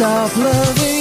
stop loving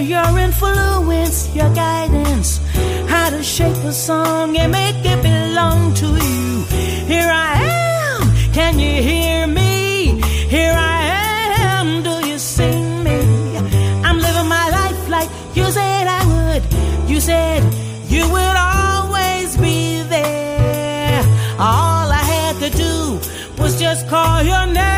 your influence, your guidance, how to shape a song and make it belong to you. Here I am, can you hear me? Here I am, do you see me? I'm living my life like you said I would. You said you would always be there. All I had to do was just call your name.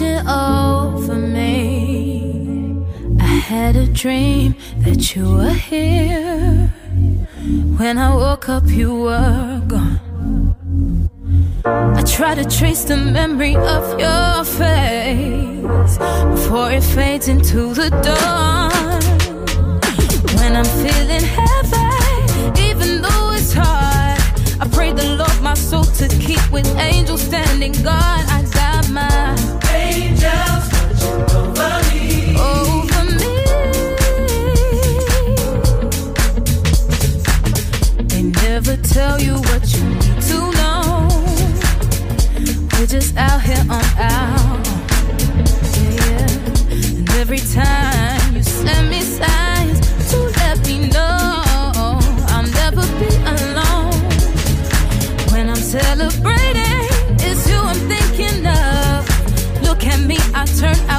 Watching over me. I had a dream that you were here. When I woke up, you were gone. I try to trace the memory of your face before it fades into the dawn. When I'm feeling heavy, even though it's hard, I pray the Lord my soul to keep with angels standing guard. I got my tell you what you need to know. We're just out here on our yeah. And every time you send me signs to let me know I'll never be alone. When I'm celebrating, it's you I'm thinking of. Look at me, I turn out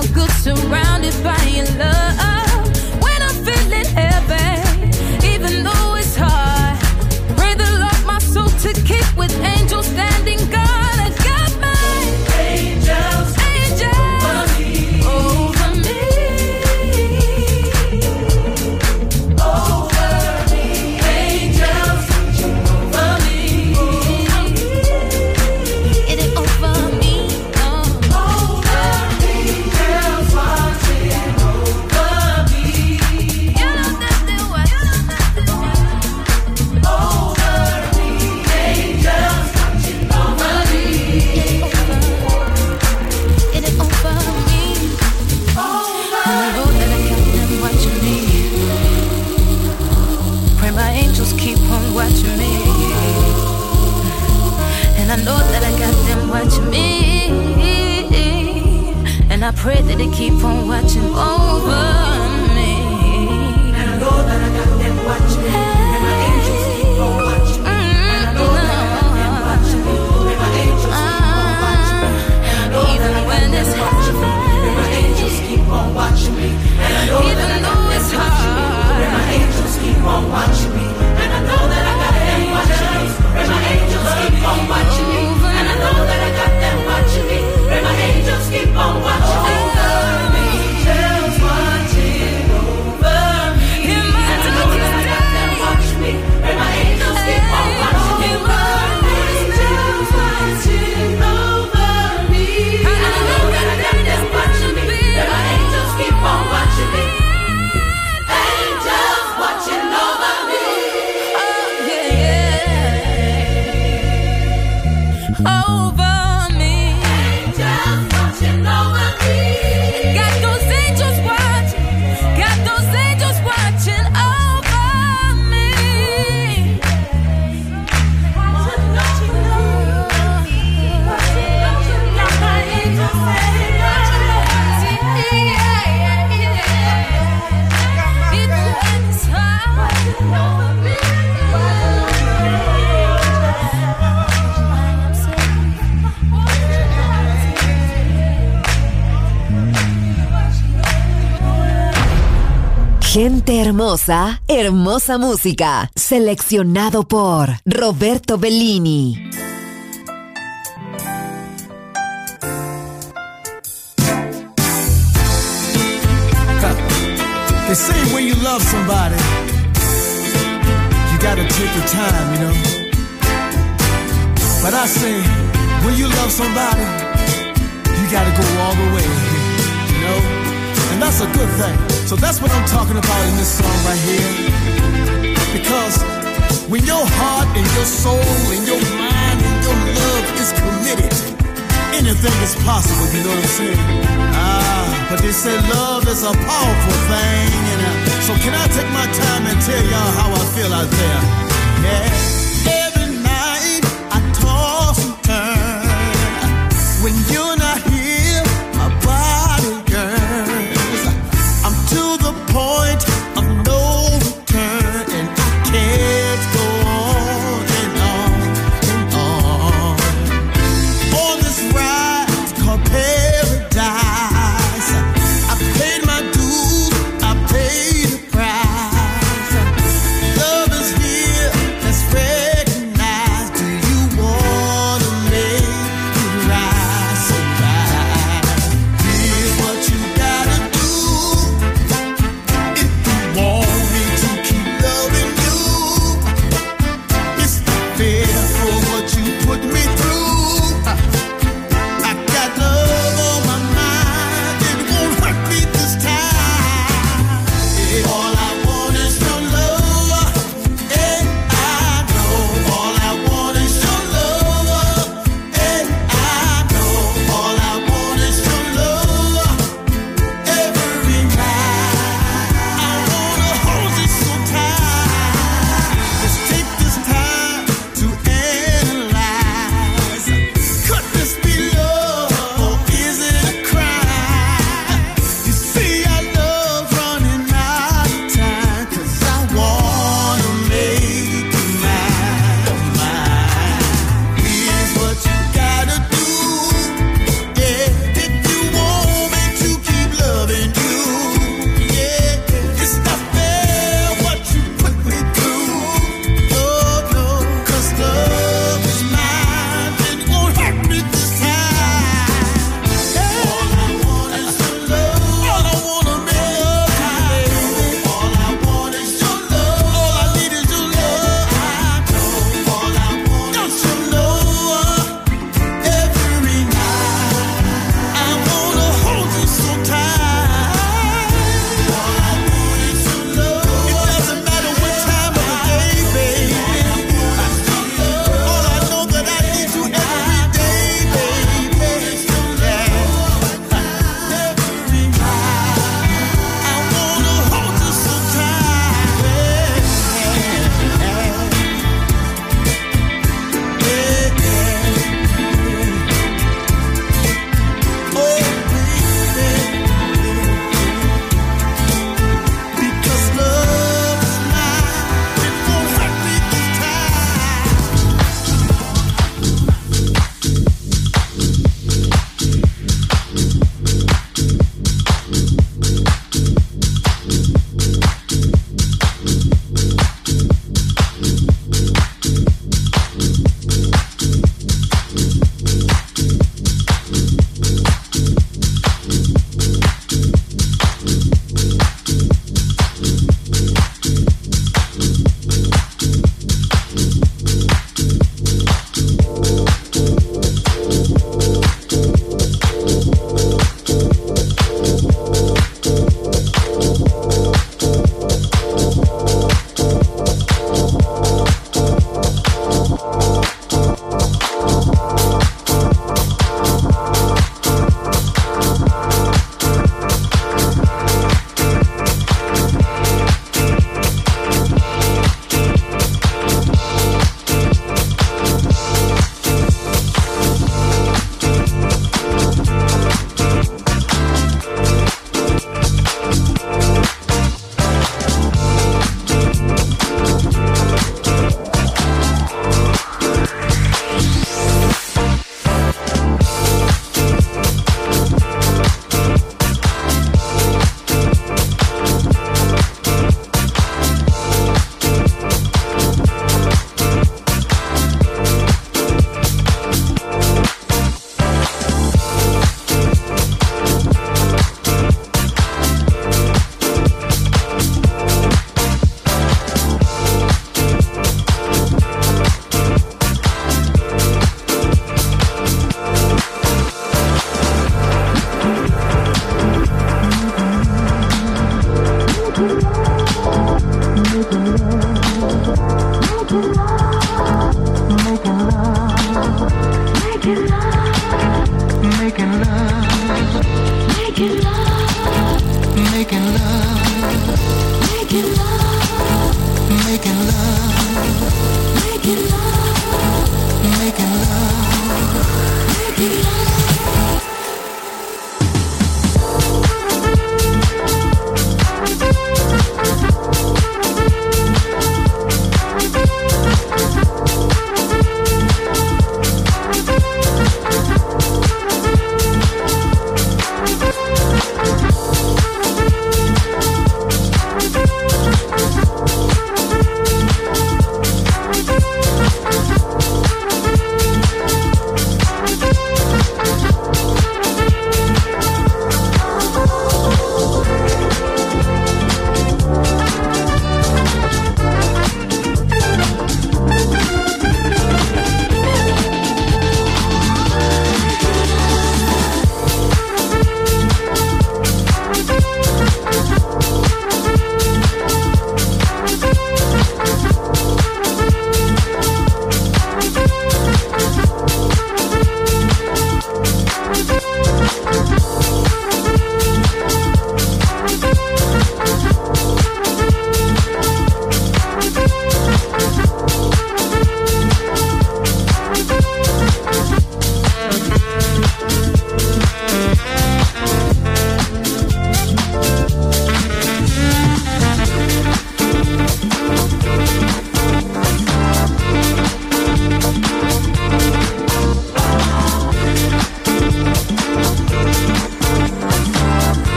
hermosa, hermosa música. Seleccionado por Roberto Bellini. They say when you love somebody, you gotta take your time, you know. But I say, when you love somebody, you gotta go all the way. And that's a good thing. So that's what I'm talking about in this song right here. Because when your heart and your soul and your mind and your love is committed, anything is possible, you know what I'm saying? Ah, but they say love is a powerful thing. And uh, so can I take my time and tell y'all how I feel out there? Yeah. Every night I toss and turn. When you're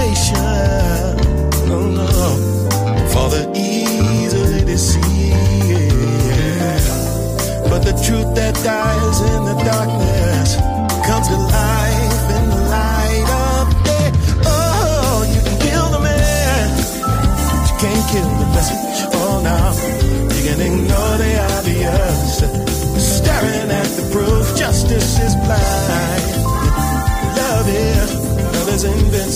salvation. No, no, for the easily deceived, But the truth that dies in the darkness comes to life in the light of day. Oh, you can kill the man, but you can't kill the message. Oh, no, you can ignore the obvious, staring at the proof. Justice is blind.